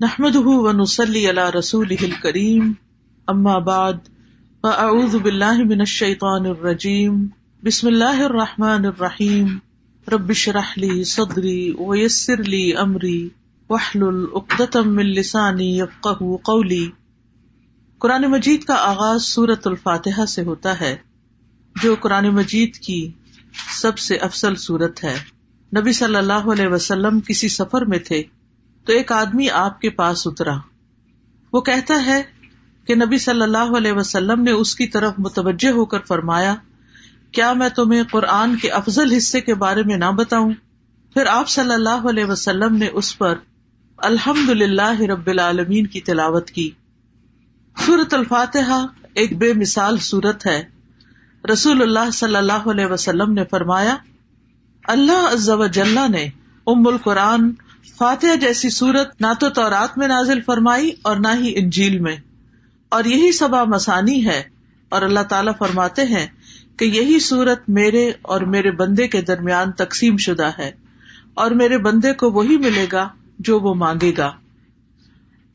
نحمد ونسلی علی رسول کریم اما بعد فاعوذ باللہ من الشیطان الرجیم بسم اللہ الرحمن الرحیم رب شرح لی صدری ویسر لی امری وحلل اقدتم من لسانی یفقہ قولی قرآن مجید کا آغاز سورت الفاتحہ سے ہوتا ہے، جو قرآن مجید کی سب سے افضل صورت ہے۔ نبی صلی اللہ علیہ وسلم کسی سفر میں تھے۔ تو ایک آدمی آپ کے پاس اترا۔ وہ کہتا ہے کہ نبی صلی اللہ علیہ وسلم نے اس کی طرف متوجہ ہو کر فرمایا، کیا میں تمہیں قرآن کے افضل حصے کے بارے میں نہ بتاؤں؟ پھر آپ صلی اللہ علیہ وسلم نے اس پر الحمد للہ رب العالمین کی تلاوت کی۔ سورت الفاتحہ ایک بے مثال صورت ہے۔ رسول اللہ صلی اللہ علیہ وسلم نے فرمایا، اللہ نے ام القرآن فاتح جیسی صورت نہ تو تورات میں نازل فرمائی اور نہ ہی انجیل میں۔ اور یہی سبا مسانی ہے۔ اور اللہ تعالیٰ فرماتے ہیں کہ یہی صورت میرے اور میرے بندے کے درمیان تقسیم شدہ ہے۔ اور میرے بندے کو وہی ملے گا جو وہ مانگے گا۔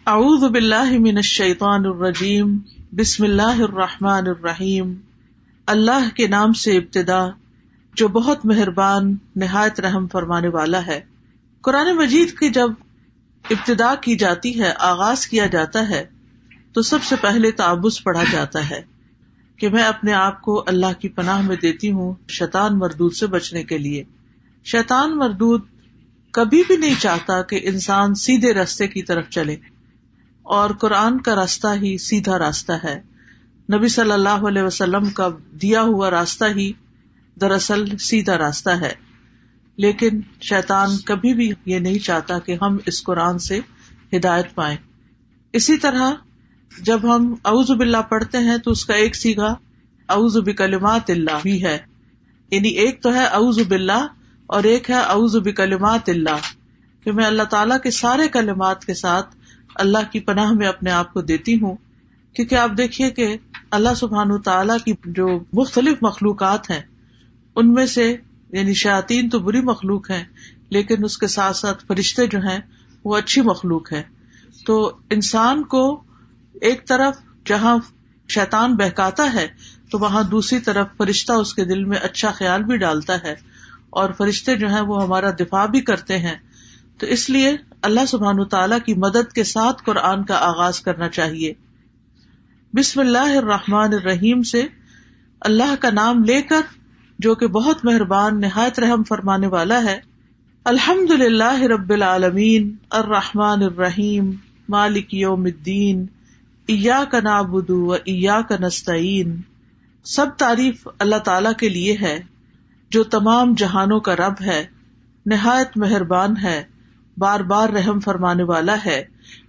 اعوذ باللہ من الشیطان الرجیم۔ بسم اللہ الرحمن الرحیم۔ اللہ کے نام سے ابتدا، جو بہت مہربان، نہایت رحم فرمانے والا ہے۔ قرآن مجید کی جب ابتدا کی جاتی ہے، آغاز کیا جاتا ہے، تو سب سے پہلے تعبض پڑھا جاتا ہے کہ میں اپنے آپ کو اللہ کی پناہ میں دیتی ہوں شیطان مردود سے بچنے کے لیے۔ شیطان مردود کبھی بھی نہیں چاہتا کہ انسان سیدھے راستے کی طرف چلے، اور قرآن کا راستہ ہی سیدھا راستہ ہے۔ نبی صلی اللہ علیہ وسلم کا دیا ہوا راستہ ہی دراصل سیدھا راستہ ہے۔ لیکن شیطان کبھی بھی یہ نہیں چاہتا کہ ہم اس قرآن سے ہدایت پائیں۔ اسی طرح جب ہم اعوذ باللہ پڑھتے ہیں تو اس کا ایک سیگا اعوذ بکلمات اللہ بھی ہے۔ یعنی ایک تو ہے اعوذ باللہ اور ایک ہے اعوذ بکلمات اللہ۔ کہ میں اللہ تعالیٰ کے سارے کلمات کے ساتھ اللہ کی پناہ میں اپنے آپ کو دیتی ہوں۔ کیونکہ آپ دیکھیے کہ اللہ سبحان تعالیٰ کی جو مختلف مخلوقات ہیں، ان میں سے یعنی شاطین تو بری مخلوق ہے لیکن اس کے ساتھ ساتھ فرشتے جو ہیں، وہ اچھی مخلوق ہے تو انسان کو ایک طرف جہاں شیتان بہکاتا ہے، تو وہاں دوسری طرف فرشتہ اس کے دل میں اچھا خیال بھی ڈالتا ہے۔ اور فرشتے جو ہیں، وہ ہمارا دفاع بھی کرتے ہیں۔ تو اس لیے اللہ سبحان تعالی کی مدد کے ساتھ قرآن کا آغاز کرنا چاہیے۔ بسم اللہ الرحمن الرحیم سے اللہ کا نام لے کر جو کہ بہت مہربان نہایت رحم فرمانے والا ہے الحمد للہ رب العالمین، الرحمٰن الرحیم، مالک یوم الدین ایا کا نابود و ایا کا نستعین۔ سب تعریف اللہ تعالی کے لیے ہے، جو تمام جہانوں کا رب ہے، نہایت مہربان ہے، بار بار رحم فرمانے والا ہے۔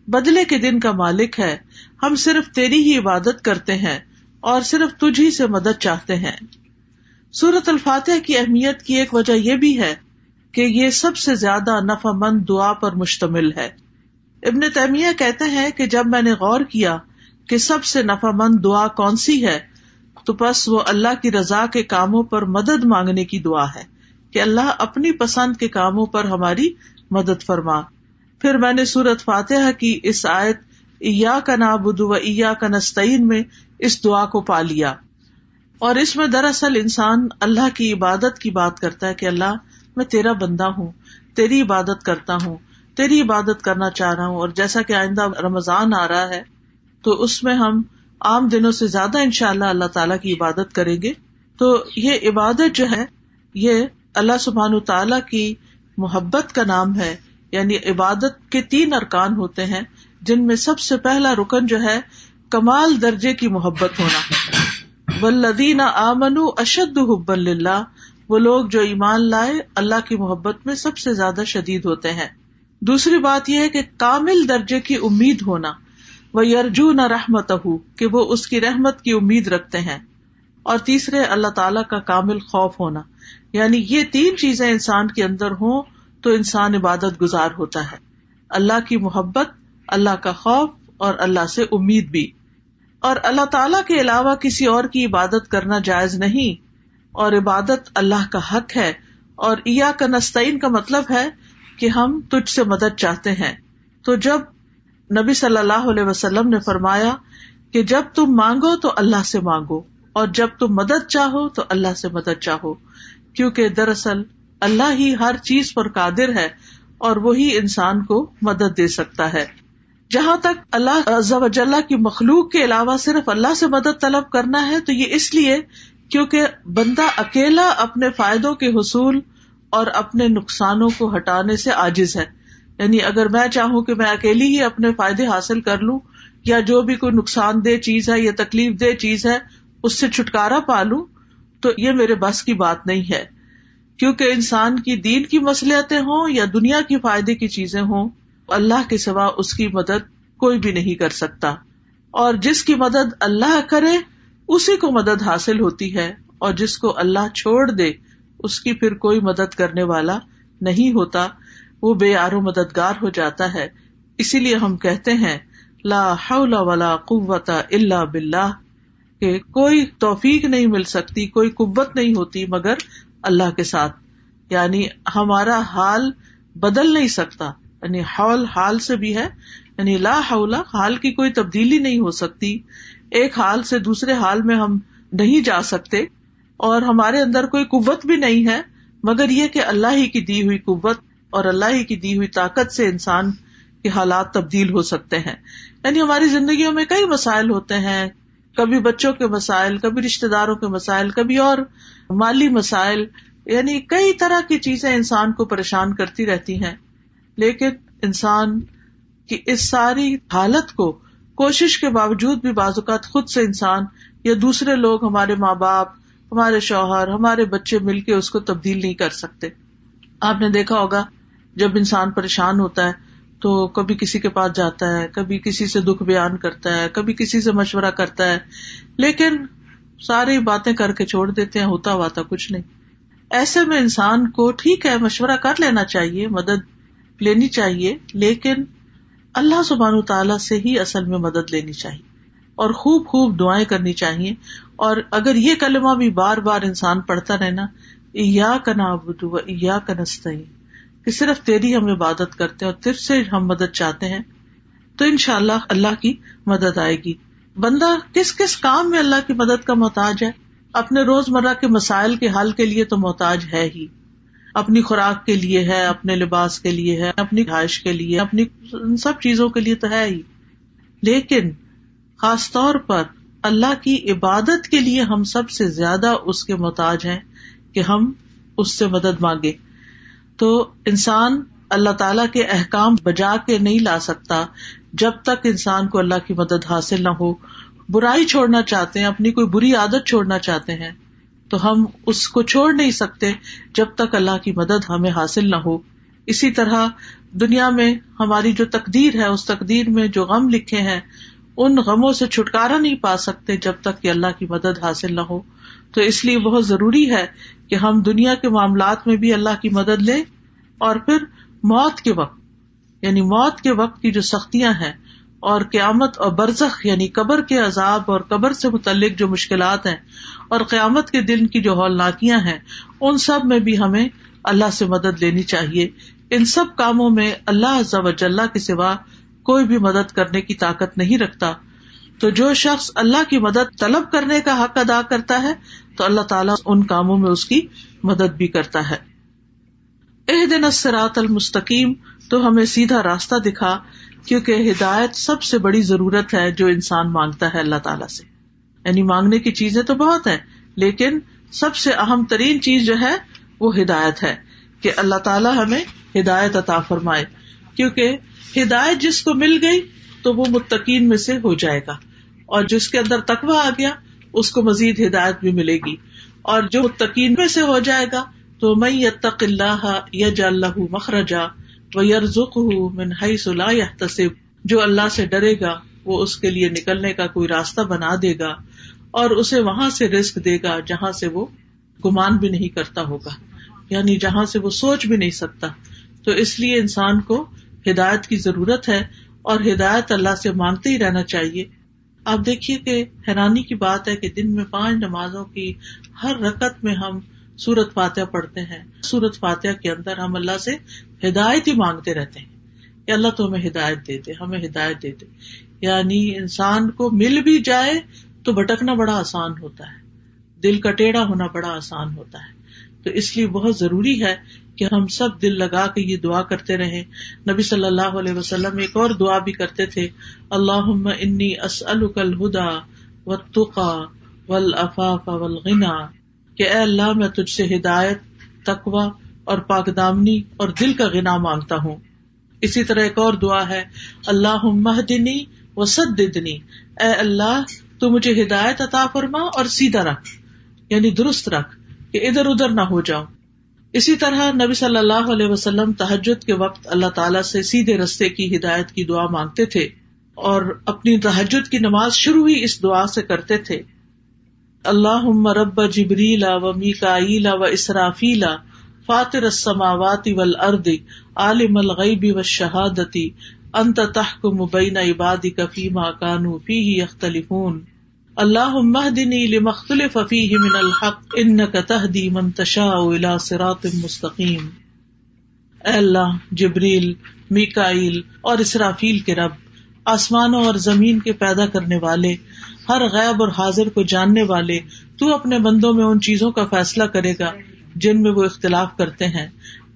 بدلے کے دن کا مالک ہے، ہم صرف تیری ہی عبادت کرتے ہیں اور صرف تجھ ہی سے مدد چاہتے ہیں۔ سورت الفاتح کی اہمیت کی ایک وجہ یہ بھی ہے کہ یہ سب سے زیادہ نفع مند دعا پر مشتمل ہے۔ ابن تیمیہ کہتے ہیں کہ جب میں نے غور کیا کہ سب سے نفع مند دعا کون سی ہے، تو بس وہ اللہ کی رضا کے کاموں پر مدد مانگنے کی دعا ہے کہ اللہ اپنی پسند کے کاموں پر ہماری مدد فرما۔ پھر میں نے سورت فاتح کی اس آیت ایا کا نابود و ایا کا نستعین میں اس دعا کو پا لیا۔ اور اس میں دراصل انسان اللہ کی عبادت کی بات کرتا ہے کہ اللہ میں تیرا بندہ ہوں، تیری عبادت کرتا ہوں، تیری عبادت کرنا چاہ رہا ہوں، اور جیسا کہ آئندہ رمضان آ رہا ہے، تو اس میں ہم عام دنوں سے زیادہ ان شاء اللہ اللہ تعالیٰ کی عبادت کریں گے۔ تو یہ عبادت جو ہے، یہ اللہ سبحان تعالیٰ کی محبت کا نام ہے۔ یعنی عبادت کے تین ارکان ہوتے ہیں، جن میں سب سے پہلا رکن جو ہے، کمال درجے کی محبت ہونا۔ ولدین آمن اشد حب اللہ وہ لوگ جو ایمان لائے اللہ کی محبت میں سب سے زیادہ شدید ہوتے ہیں۔ دوسری بات یہ ہے کہ کامل درجے کی امید ہونا وہ یرجو نہ رحمت کہ وہ اس کی رحمت کی امید رکھتے ہیں۔ اور تیسرے، اللہ تعالی کا کامل خوف ہونا۔ یعنی یہ تین چیزیں انسان کے اندر ہوں تو انسان عبادت گزار ہوتا ہے۔ اللہ کی محبت، اللہ کا خوف اور اللہ سے امید بھی۔ اور اللہ تعالی کے علاوہ کسی اور کی عبادت کرنا جائز نہیں۔ اور عبادت اللہ کا حق ہے اور ایا کا نستعین کا مطلب ہے کہ ہم تجھ سے مدد چاہتے ہیں۔ تو جب نبی صلی اللہ علیہ وسلم نے فرمایا کہ جب تم مانگو تو اللہ سے مانگو، اور جب تم مدد چاہو تو اللہ سے مدد چاہو، کیونکہ دراصل اللہ ہی ہر چیز پر قادر ہے اور وہی انسان کو مدد دے سکتا ہے۔ جہاں تک اللہ کی مخلوق کے علاوہ صرف اللہ سے مدد طلب کرنا ہے، تو یہ اس لیے کیونکہ بندہ اکیلا اپنے فائدوں کے حصول اور اپنے نقصانوں کو ہٹانے سے عاجز ہے۔ یعنی اگر میں چاہوں کہ میں اکیلی ہی اپنے فائدے حاصل کر لوں یا جو بھی کوئی نقصان دہ چیز ہے یا تکلیف دہ چیز ہے، اس سے چھٹکارا پالوں تو یہ میرے بس کی بات نہیں ہے۔ کیونکہ انسان کی دین کی مسلحتیں ہوں یا دنیا کی فائدے کی چیزیں ہوں اللہ کے سوا اس کی مدد کوئی بھی نہیں کر سکتا۔ اور جس کی مدد اللہ کرے، اسی کو مدد حاصل ہوتی ہے۔ اور جس کو اللہ چھوڑ دے، اس کی پھر کوئی مدد کرنے والا نہیں ہوتا۔ وہ بے آرو مددگار ہو جاتا ہے۔ اسی لیے ہم کہتے ہیں، لا حول ولا قوت اللہ بلّہ کہ کوئی توفیق نہیں مل سکتی، کوئی قوت نہیں ہوتی مگر اللہ کے ساتھ۔ یعنی ہمارا حال بدل نہیں سکتا۔ یعنی حول حال سے بھی ہے یعنی لا حول، حال کی کوئی تبدیلی نہیں ہو سکتی۔ ایک حال سے دوسرے حال میں ہم نہیں جا سکتے اور ہمارے اندر کوئی قوت بھی نہیں ہے، مگر یہ کہ اللہ ہی کی دی ہوئی قوت اور اللہ ہی کی دی ہوئی طاقت سے انسان کے حالات تبدیل ہو سکتے ہیں۔ یعنی ہماری زندگیوں میں کئی مسائل ہوتے ہیں، کبھی بچوں کے مسائل، کبھی رشتے داروں کے مسائل، کبھی اور مالی مسائل۔ یعنی کئی طرح کی چیزیں انسان کو پریشان کرتی رہتی ہیں۔ لیکن انسان کی اس ساری حالت کو کوشش کے باوجود بھی بعض اوقات خود سے انسان یا دوسرے لوگ ہمارے ماں باپ، ہمارے شوہر، ہمارے بچے مل کے اس کو تبدیل نہیں کر سکتے۔ آپ نے دیکھا ہوگا، جب انسان پریشان ہوتا ہے تو کبھی کسی کے پاس جاتا ہے، کبھی کسی سے دکھ بیان کرتا ہے، کبھی کسی سے مشورہ کرتا ہے، لیکن ساری باتیں کر کے چھوڑ دیتے ہیں، ہوتا ہوا کچھ نہیں۔ ایسے میں انسان کو ٹھیک ہے، مشورہ کر لینا چاہیے، مدد لینی چاہیے، لیکن اللہ سبحان تعالی سے ہی اصل میں مدد لینی چاہیے اور خوب خوب دعائیں کرنی چاہیے۔ اور اگر یہ کلمہ بھی بار بار انسان پڑھتا رہنا یا کا یا کا کہ صرف تیری ہم عبادت کرتے ہیں اور تیر سے ہم مدد چاہتے ہیں، تو ان شاء اللہ اللہ کی مدد آئے گی۔ بندہ، کس کس کام میں اللہ کی مدد کا محتاج ہے؟ اپنے روز مرہ کے مسائل کے حل کے لیے تو محتاج ہے ہی۔ اپنی خوراک کے لیے ہے، اپنے لباس کے لیے ہے، اپنی خواہش کے لیے، اپنی ان سب چیزوں کے لیے تو ہے ہی۔ لیکن خاص طور پر اللہ کی عبادت کے لیے ہم سب سے زیادہ اس کے محتاج ہیں کہ ہم اس سے مدد مانگے تو انسان اللہ تعالی کے احکام بجا کے نہیں لا سکتا جب تک انسان کو اللہ کی مدد حاصل نہ ہو۔ برائی چھوڑنا چاہتے ہیں، اپنی کوئی بری عادت چھوڑنا چاہتے ہیں۔ تو ہم اس کو چھوڑ نہیں سکتے جب تک اللہ کی مدد ہمیں حاصل نہ ہو۔ اسی طرح دنیا میں ہماری جو تقدیر ہے، اس تقدیر میں جو غم لکھے ہیں، ان غموں سے چھٹکارا نہیں پا سکتے جب تک کہ اللہ کی مدد حاصل نہ ہو۔ تو اس لیے بہت ضروری ہے کہ ہم دنیا کے معاملات میں بھی اللہ کی مدد لیں اور پھر موت کے وقت یعنی موت کے وقت کی جو سختیاں ہیں اور قیامت اور برزخ یعنی قبر کے عذاب اور قبر سے متعلق جو مشکلات ہیں اور قیامت کے دن کی جو ہولناکیاں ہیں، ان سب میں بھی ہمیں اللہ سے مدد لینی چاہیے۔ ان سب کاموں میں اللہ اللہ کے سوا کوئی بھی مدد کرنے کی طاقت نہیں رکھتا۔ تو جو شخص اللہ کی مدد طلب کرنے کا حق ادا کرتا ہے، تو اللہ تعالیٰ ان کاموں میں اس کی مدد بھی کرتا ہے۔ اح دن اسرات المستقیم، تو ہمیں سیدھا راستہ دکھا۔ کیونکہ ہدایت سب سے بڑی ضرورت ہے جو انسان مانگتا ہے اللہ تعالیٰ سے۔ یعنی مانگنے کی چیزیں تو بہت ہے لیکن سب سے اہم ترین چیز جو ہے وہ ہدایت ہے کہ اللہ تعالیٰ ہمیں ہدایت عطا فرمائے۔ کیونکہ ہدایت جس کو مل گئی تو وہ متقین میں سے ہو جائے گا۔ اور جس کے اندر تقوا آ گیا، اس کو مزید ہدایت بھی ملے گی۔ اور جو متقین میں سے ہو جائے گا تو میں یتق اللہ یج اللہ مخرجا من حیث لا يحتسب۔ جو اللہ سے ڈرے گا، وہ اس کے لیے نکلنے کا کوئی راستہ بنا دے گا اور اسے وہاں سے رسک دے گا جہاں سے وہ گمان بھی نہیں کرتا ہوگا۔ یعنی جہاں سے وہ سوچ بھی نہیں سکتا۔ تو اس لیے انسان کو ہدایت کی ضرورت ہے اور ہدایت اللہ سے مانگتے ہی رہنا چاہیے۔ آپ دیکھیے کہ حیرانی کی بات ہے کہ دن میں پانچ نمازوں کی ہر رکت میں ہم سورت فاتح پڑھتے ہیں۔ سورت فاتح کے اندر ہم اللہ سے ہدایت ہی مانگتے رہتے ہیں یا اللہ تو ہمیں ہدایت دے دے، ہمیں ہدایت دے دے۔ یعنی انسان کو مل بھی جائے تو بھٹکنا بڑا آسان ہوتا ہے۔ دل کا ٹیڑھا ہونا بڑا آسان ہوتا ہے۔ تو اس لیے بہت ضروری ہے کہ ہم سب دل لگا کے یہ دعا کرتے رہے نبی صلی اللہ علیہ وسلم ایک اور دعا بھی کرتے تھے اللہ انی الہدا و تقا ولافاف ولغنا کہ اے اللہ میں تجھ سے ہدایت تقوا اور پاک دامنی اور دل کا گنا مانگتا ہوں۔ اسی طرح ایک اور دعا ہے اللہ مہدنی و سدنی اے اللہ، تو مجھے ہدایت عطا فرما اور سیدھا رکھ یعنی درست رکھ کہ ادھر ادھر نہ ہو جاؤ اسی طرح نبی صلی اللہ علیہ وسلم تحجد کے وقت اللہ تعالیٰ سے سیدھے رستے کی ہدایت کی دعا مانگتے تھے اور اپنی تحجد کی نماز شروع ہی اس دعا سے کرتے تھے۔ اللہ رب جبریلا و میکا و اسرافیلا فاطر السماوات والارض عالم الغیب والشہادتی انت تحکم بین عبادک فیما کانوا فیہ یختلفون. اللہ مہدنی لمختلف فیہ من الحق، انک تہدی من تشاء الى صراط مستقیم. اے اللہ، جبریل، میکائیل اور اسرافیل کے رب، آسمانوں اور زمین کے پیدا کرنے والے ہر غیب اور حاضر کو جاننے والے تو اپنے بندوں میں ان چیزوں کا فیصلہ کرے گا جن میں وہ اختلاف کرتے ہیں۔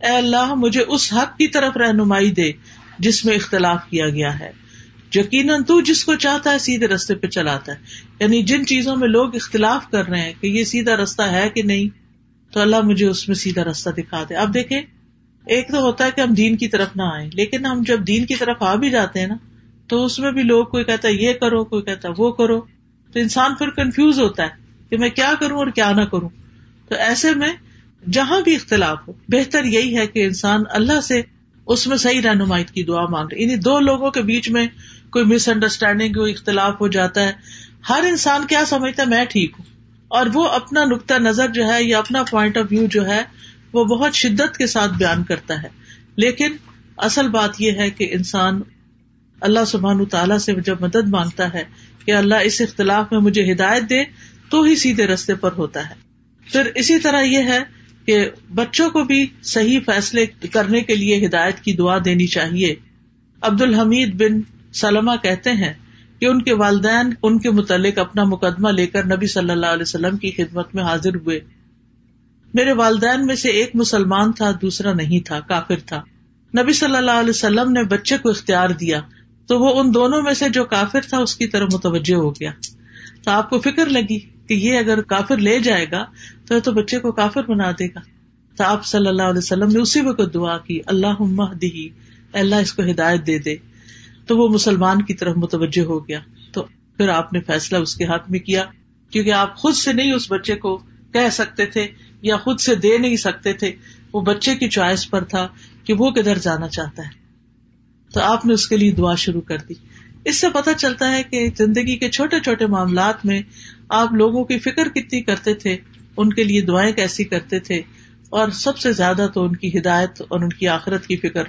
اے اللہ، مجھے اس حق کی طرف رہنمائی دے جس میں اختلاف کیا گیا ہے۔ یقیناً تو جس کو چاہتا ہے سیدھے رستے پہ چلاتا ہے۔ یعنی جن چیزوں میں لوگ اختلاف کر رہے ہیں کہ یہ سیدھا رستہ ہے کہ نہیں، تو اللہ مجھے اس میں سیدھا رستہ دکھا دے۔ اب دیکھیں، ایک تو ہوتا ہے کہ ہم دین کی طرف نہ آئے لیکن ہم جب دین کی طرف آ بھی جاتے ہیں نا، تو اس میں بھی لوگ، کوئی کہتا ہے یہ کرو، کوئی کہتا ہے وہ کرو۔ تو انسان پھر کنفیوز ہوتا ہے کہ میں کیا کروں اور کیا نہ کروں۔ تو ایسے میں جہاں بھی اختلاف ہو، بہتر یہی ہے کہ انسان اللہ سے اس میں صحیح رہنمائی کی دعا مانگ رہے یعنی دو لوگوں کے بیچ میں کوئی مس انڈرسٹینڈنگ کوئی اختلاف ہو جاتا ہے۔ ہر انسان کیا سمجھتا ہے؟ میں ٹھیک ہوں۔ اور وہ اپنا نقطۂ نظر جو ہے یا اپنا پوائنٹ آف ویو جو ہے، وہ بہت شدت کے ساتھ بیان کرتا ہے۔ لیکن اصل بات یہ ہے کہ انسان اللہ سبحان تعالیٰ سے جب مدد مانگتا ہے کہ اللہ اس اختلاف میں مجھے ہدایت دے، تو ہی سیدھے رستے پر ہوتا ہے۔ پھر اسی طرح یہ ہے کہ بچوں کو بھی صحیح فیصلے کرنے کے لیے ہدایت کی دعا دینی چاہیے۔ عبد الحمید بن سلما کہتے ہیں کہ ان کے والدین، ان کے متعلق اپنا مقدمہ لے کر نبی صلی اللہ علیہ وسلم کی خدمت میں حاضر ہوئے۔ میرے والدین میں سے ایک مسلمان تھا، دوسرا نہیں تھا، کافر تھا۔ نبی صلی اللہ علیہ وسلم نے بچے کو اختیار دیا۔ تو وہ ان دونوں میں سے جو کافر تھا اس کی طرف متوجہ ہو گیا۔ تو آپ کو فکر لگی کہ یہ اگر کافر لے جائے گا تو تو بچے کو کافر بنا دے گا۔ تو آپ صلی اللہ علیہ وسلم نے اسی وقت دعا کی اللہ دی اللہ اس کو ہدایت دے دے۔ تو وہ مسلمان کی طرف متوجہ ہو گیا۔ تو پھر آپ نے فیصلہ اس کے حق میں کیا، کیونکہ آپ خود سے نہیں اس بچے کو کہہ سکتے تھے یا خود سے دے نہیں سکتے تھے۔ وہ بچے کی چوائس پر تھا کہ وہ کدھر جانا چاہتا ہے۔ تو آپ نے اس کے لیے دعا شروع کر دی۔ اس سے پتا چلتا ہے کہ زندگی کے چھوٹے چھوٹے معاملات میں آپ لوگوں کی فکر کتنی کرتے تھے، ان کے لیے دعائیں کیسی کرتے تھے، اور سب سے زیادہ تو ان کی ہدایت اور ان کی آخرت کی فکر۔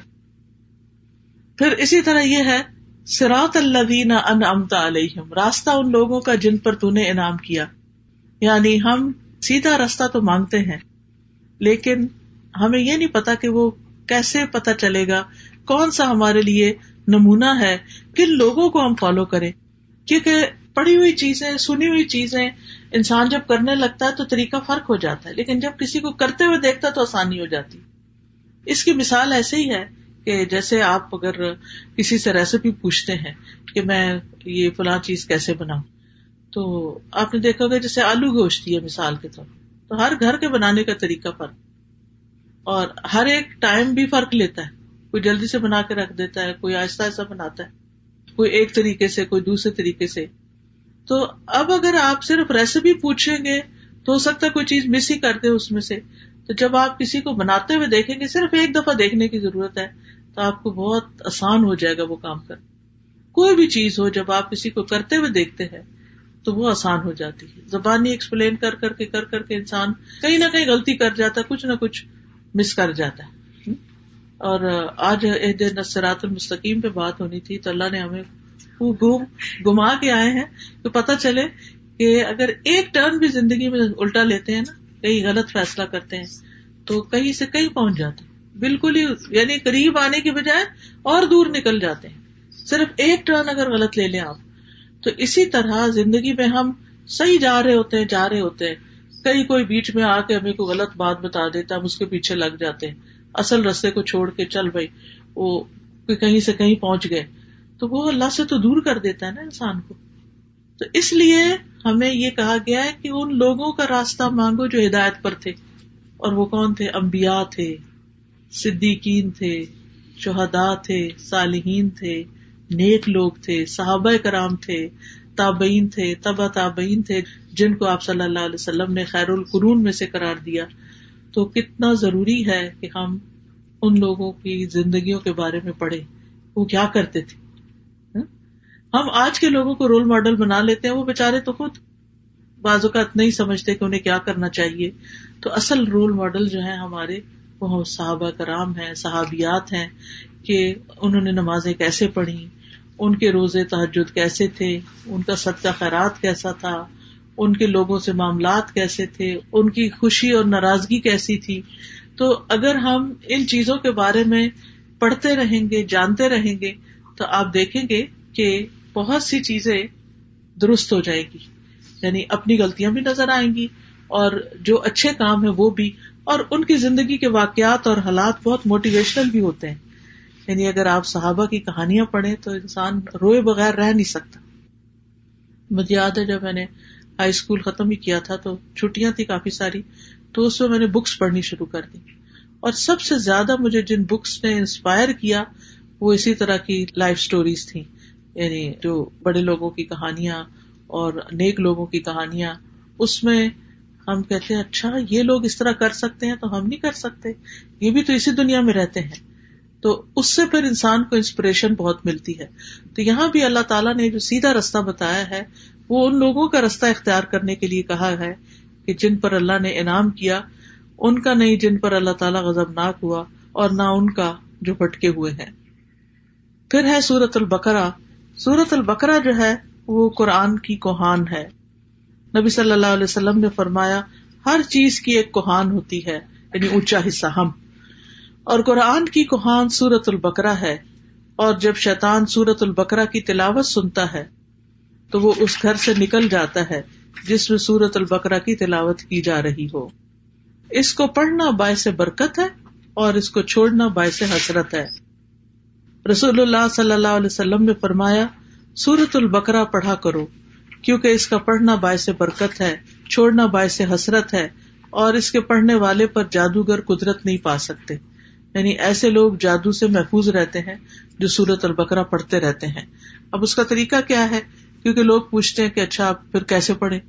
پھر اسی طرح یہ ہے سراط اللہ ان امتا علیہم، راستہ ان لوگوں کا جن پر تو نے انعام کیا۔ یعنی ہم سیدھا راستہ تو مانگتے ہیں، لیکن ہمیں یہ نہیں پتا کہ وہ کیسے پتا چلے گا کون سا ہمارے لیے نمونہ ہے کن لوگوں کو ہم فالو کریں؟ کیونکہ پڑھی ہوئی چیزیں، سنی ہوئی چیزیں انسان جب کرنے لگتا ہے تو طریقہ فرق ہو جاتا ہے، لیکن جب کسی کو کرتے ہوئے دیکھتا تو آسانی ہو جاتی۔ اس کی مثال ایسے ہی ہے کہ جیسے آپ اگر کسی سے ریسیپی پوچھتے ہیں کہ میں یہ فلاں چیز کیسے بناؤں؟ تو آپ نے دیکھا گا جیسے آلو گوشت ہے مثال کے طور تو ہر گھر کے بنانے کا طریقہ فرق، اور ہر ایک ٹائم بھی فرق لیتا ہے۔ کوئی جلدی سے بنا کے رکھ دیتا ہے، کوئی آہستہ آہستہ بناتا ہے، کوئی ایک طریقے سے، کوئی دوسرے طریقے سے۔ تو اب اگر آپ صرف ریسیپی پوچھیں گے، تو ہو سکتا ہے کوئی چیز مس ہی کر دے اس میں سے۔ تو جب آپ کسی کو بناتے ہوئے دیکھیں گے، صرف ایک دفعہ دیکھنے کی ضرورت ہے، تو آپ کو بہت آسان ہو جائے گا وہ کام کر کوئی بھی چیز ہو، جب آپ کسی کو کرتے ہوئے دیکھتے ہیں، تو وہ آسان ہو جاتی ہے۔ زبانی ایکسپلین کر کر کے، کر کر کے انسان کہیں نہ کہیں غلطی کر جاتا ہے کچھ نہ کچھ مس کر جاتا ہے۔ اور آج نسرات المستقیم پہ بات ہونی تھی تو اللہ نے ہمیں گما کے آئے ہیں۔ تو پتا چلے کہ اگر ایک ٹرن بھی زندگی میں الٹا لیتے ہیں نا کہیں غلط فیصلہ کرتے ہیں، تو کہیں سے کہیں پہنچ جاتے بالکل ہی یعنی قریب آنے کی بجائے اور دور نکل جاتے ہیں۔ صرف ایک ٹرن اگر غلط لے لیں آپ، تو اسی طرح زندگی میں ہم صحیح جا رہے ہوتے ہیں، جا رہے ہوتے ہیں۔ کئی کوئی بیچ میں آ کے ہمیں کوئی غلط بات بتا دیتا، ہم اس کے پیچھے لگ جاتے ہیں۔ اصل رستے کو چھوڑ کے چل بھائی، وہ کہیں سے کہیں پہنچ گئے۔ تو وہ اللہ سے تو دور کر دیتا ہے نا انسان کو۔ تو اس لیے ہمیں یہ کہا گیا ہے کہ ان لوگوں کا راستہ مانگو جو ہدایت پر تھے۔ اور وہ کون تھے؟ امبیا تھے، صدیقین تھے شہدا تھے، صالحین تھے، نیک لوگ تھے، صحابہ کرام تھے، تابعین تھے، تبا تابعین تھے، جن کو آپ صلی اللہ علیہ وسلم نے خیر القرون میں سے قرار دیا۔ تو کتنا ضروری ہے کہ ہم ان لوگوں کی زندگیوں کے بارے میں پڑھے وہ کیا کرتے تھے؟ ہاں؟ ہم آج کے لوگوں کو رول ماڈل بنا لیتے ہیں، وہ بےچارے تو خود۔ بعض اوقات نہیں سمجھتے کہ انہیں کیا کرنا چاہیے۔ تو اصل رول ماڈل جو ہے ہمارے، وہ صحابہ کرام ہیں، صحابیات ہیں کہ انہوں نے نمازیں کیسے پڑھی ان کے روزے تحجد کیسے تھے، ان کا صدقہ خیرات کیسا تھا ان کے لوگوں سے معاملات کیسے تھے، ان کی خوشی اور ناراضگی کیسی تھی۔ تو اگر ہم ان چیزوں کے بارے میں پڑھتے رہیں گے، جانتے رہیں گے، تو آپ دیکھیں گے کہ بہت سی چیزیں درست ہو جائے گی۔ یعنی اپنی غلطیاں بھی نظر آئیں گی اور جو اچھے کام ہے وہ بھی۔ اور ان کی زندگی کے واقعات اور حالات بہت موٹیویشنل بھی ہوتے ہیں۔ یعنی اگر آپ صحابہ کی کہانیاں پڑھیں تو انسان روئے بغیر رہ نہیں سکتا۔ مجھے یاد ہے جب میں نے ہائی اسکول ختم ہی کیا تھا تو چھٹیاں تھی کافی ساری، تو اس میں میں نے بکس پڑھنی شروع کر دی۔ اور سب سے زیادہ مجھے جن بکس نے انسپائر کیا، وہ اسی طرح کی لائف اسٹوریز تھی یعنی جو بڑے لوگوں کی کہانیاں اور نیک لوگوں کی کہانیاں، اس میں ہم کہتے ہیں اچھا یہ لوگ اس طرح کر سکتے ہیں تو ہم نہیں کر سکتے۔ یہ بھی تو اسی دنیا میں رہتے ہیں۔ تو اس سے پھر انسان کو انسپریشن بہت ملتی ہے۔ تو یہاں بھی اللہ تعالیٰ نے جو سیدھا رستہ بتایا ہے وہ ان لوگوں کا رستہ اختیار کرنے کے لیے کہا ہے کہ جن پر اللہ نے انعام کیا، ان کا نہیں جن پر اللہ تعالیٰ غزب ناک ہوا اور نہ ان کا جو بھٹکے ہوئے ہیں۔ پھر ہے سورت البکرا سورت البکرا جو ہے، وہ قرآن کی کوہان ہے۔ نبی صلی اللہ علیہ وسلم نے فرمایا، ہر چیز کی ایک کوہان ہوتی ہے یعنی اونچا حصہ ہم۔ اور قرآن کی کوہان سورت البکرا ہے۔ اور جب شیطان سورت البکرا کی تلاوت سنتا ہے تو وہ اس گھر سے نکل جاتا ہے جس میں سورت البکرا کی تلاوت کی جا رہی ہو۔ اس کو پڑھنا باعث برکت ہے اور اس کو چھوڑنا باعث حسرت ہے۔ رسول اللہ صلی اللہ علیہ وسلم نے فرمایا سورت البکرا پڑھا کرو، کیونکہ اس کا پڑھنا باعث برکت ہے، چھوڑنا باعث حسرت ہے، اور اس کے پڑھنے والے پر جادوگر قدرت نہیں پا سکتے۔ یعنی ایسے لوگ جادو سے محفوظ رہتے ہیں جو سورت البکرا پڑھتے رہتے ہیں۔ اب اس کا طریقہ کیا ہے؟ کیونکہ لوگ پوچھتے ہیں کہ اچھا آپ پھر کیسے پڑھیں؟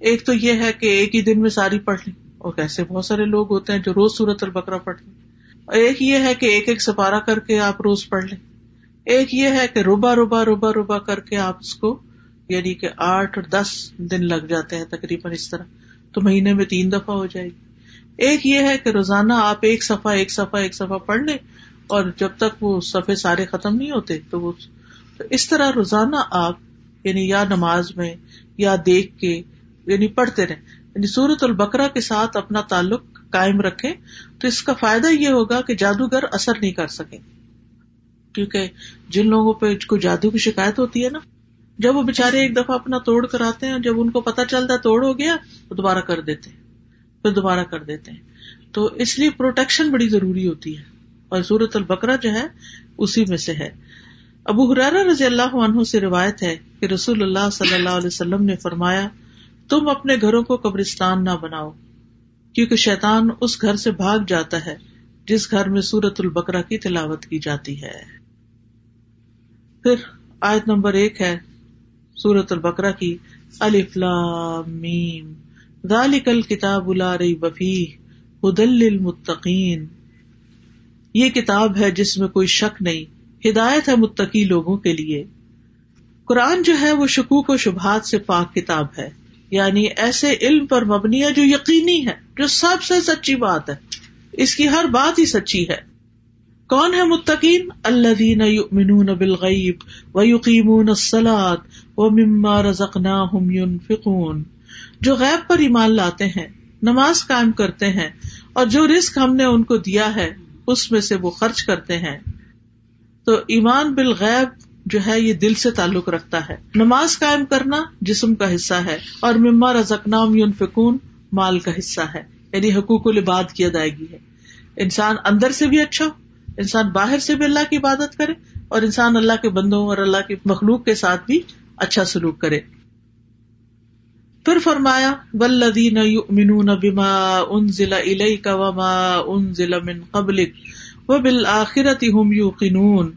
ایک تو یہ ہے کہ ایک ہی دن میں ساری پڑھ لیں۔ اور کیسے بہت سارے لوگ ہوتے ہیں جو روز سورت البکرا پڑھ لیں۔ ایک یہ ہے کہ ایک ایک سپارہ کر کے آپ روز پڑھ لیں۔ ایک یہ ہے کہ روبا روبا روبا روبا کر کے آپ اس کو یعنی کہ آٹھ اور دس دن لگ جاتے ہیں تقریباً اس طرح۔ تو مہینے میں تین دفعہ ہو جائے گی۔ ایک یہ ہے کہ روزانہ آپ ایک صفحہ ایک صفحہ ایک صفحہ پڑھ لیں۔ اور جب تک وہ صفحے سارے ختم نہیں ہوتے تو وہ تو اس طرح روزانہ آپ یعنی یا نماز میں یا دیکھ کے یعنی پڑھتے رہیں۔ یعنی سورت البکرا کے ساتھ اپنا تعلق قائم رکھے تو اس کا فائدہ یہ ہوگا کہ جادوگر اثر نہیں کر سکے کیونکہ جن لوگوں پہ کوئی جادو کی شکایت ہوتی ہے نا، جب وہ بےچارے ایک دفعہ اپنا توڑ کر آتے ہیں، جب ان کو پتا چلتا ہے توڑ ہو گیا تو دوبارہ کر دیتے ہیں۔ پھر دوبارہ کر دیتے ہیں۔ تو اس لیے پروٹیکشن بڑی ضروری ہوتی ہے۔ اور سورت البکرا جو ہے، اسی میں سے ہے۔ ابو حرارا رضی اللہ عنہ سے روایت ہے کہ رسول اللہ صلی اللہ علیہ وسلم نے فرمایا، تم اپنے گھروں کو قبرستان نہ بناؤ، کیونکہ شیطان اس گھر سے بھاگ جاتا ہے، جس گھر میں سورت البکرا کی تلاوت کی جاتی ہے۔ پھر آیت نمبر ایک ہے سورت البکرا کی میم۔ ذالک الکتاب لا ریب فیہ، ہدل للمتقین۔ یہ کتاب ہے جس میں کوئی شک نہیں، ہدایت ہے متقی لوگوں کے لیے۔ قرآن جو ہے وہ شکوک و شبہات سے پاک کتاب ہے۔ یعنی ایسے علم پر مبنی ہے جو یقینی ہے، جو سب سے سچی بات ہے۔ اس کی ہر بات ہی سچی ہے۔ کون ہے متقین؟ اللہ دین بالغیب و یقین السلاد و مما رزقناہم فکون جو غیب پر ایمان لاتے ہیں، نماز قائم کرتے ہیں، اور جو رسک ہم نے ان کو دیا ہے، اس میں سے وہ خرچ کرتے ہیں۔ تو ایمان بالغیب جو ہے یہ دل سے تعلق رکھتا ہے۔ نماز قائم کرنا جسم کا حصہ ہے اور مما رزکنام یون فکون مال کا حصہ ہے۔ یعنی حقوق العباد کی ادائیگی ہے۔ انسان اندر سے بھی اچھا ہو، انسان باہر سے بھی اللہ کی عبادت کرے اور انسان اللہ کے بندوں اور اللہ کی مخلوق کے ساتھ بھی اچھا سلوک کرے۔ پھر فرمایا ولدین بما انزل الیک وما انزل من قبلک وبالآخرۃ هم یوقنون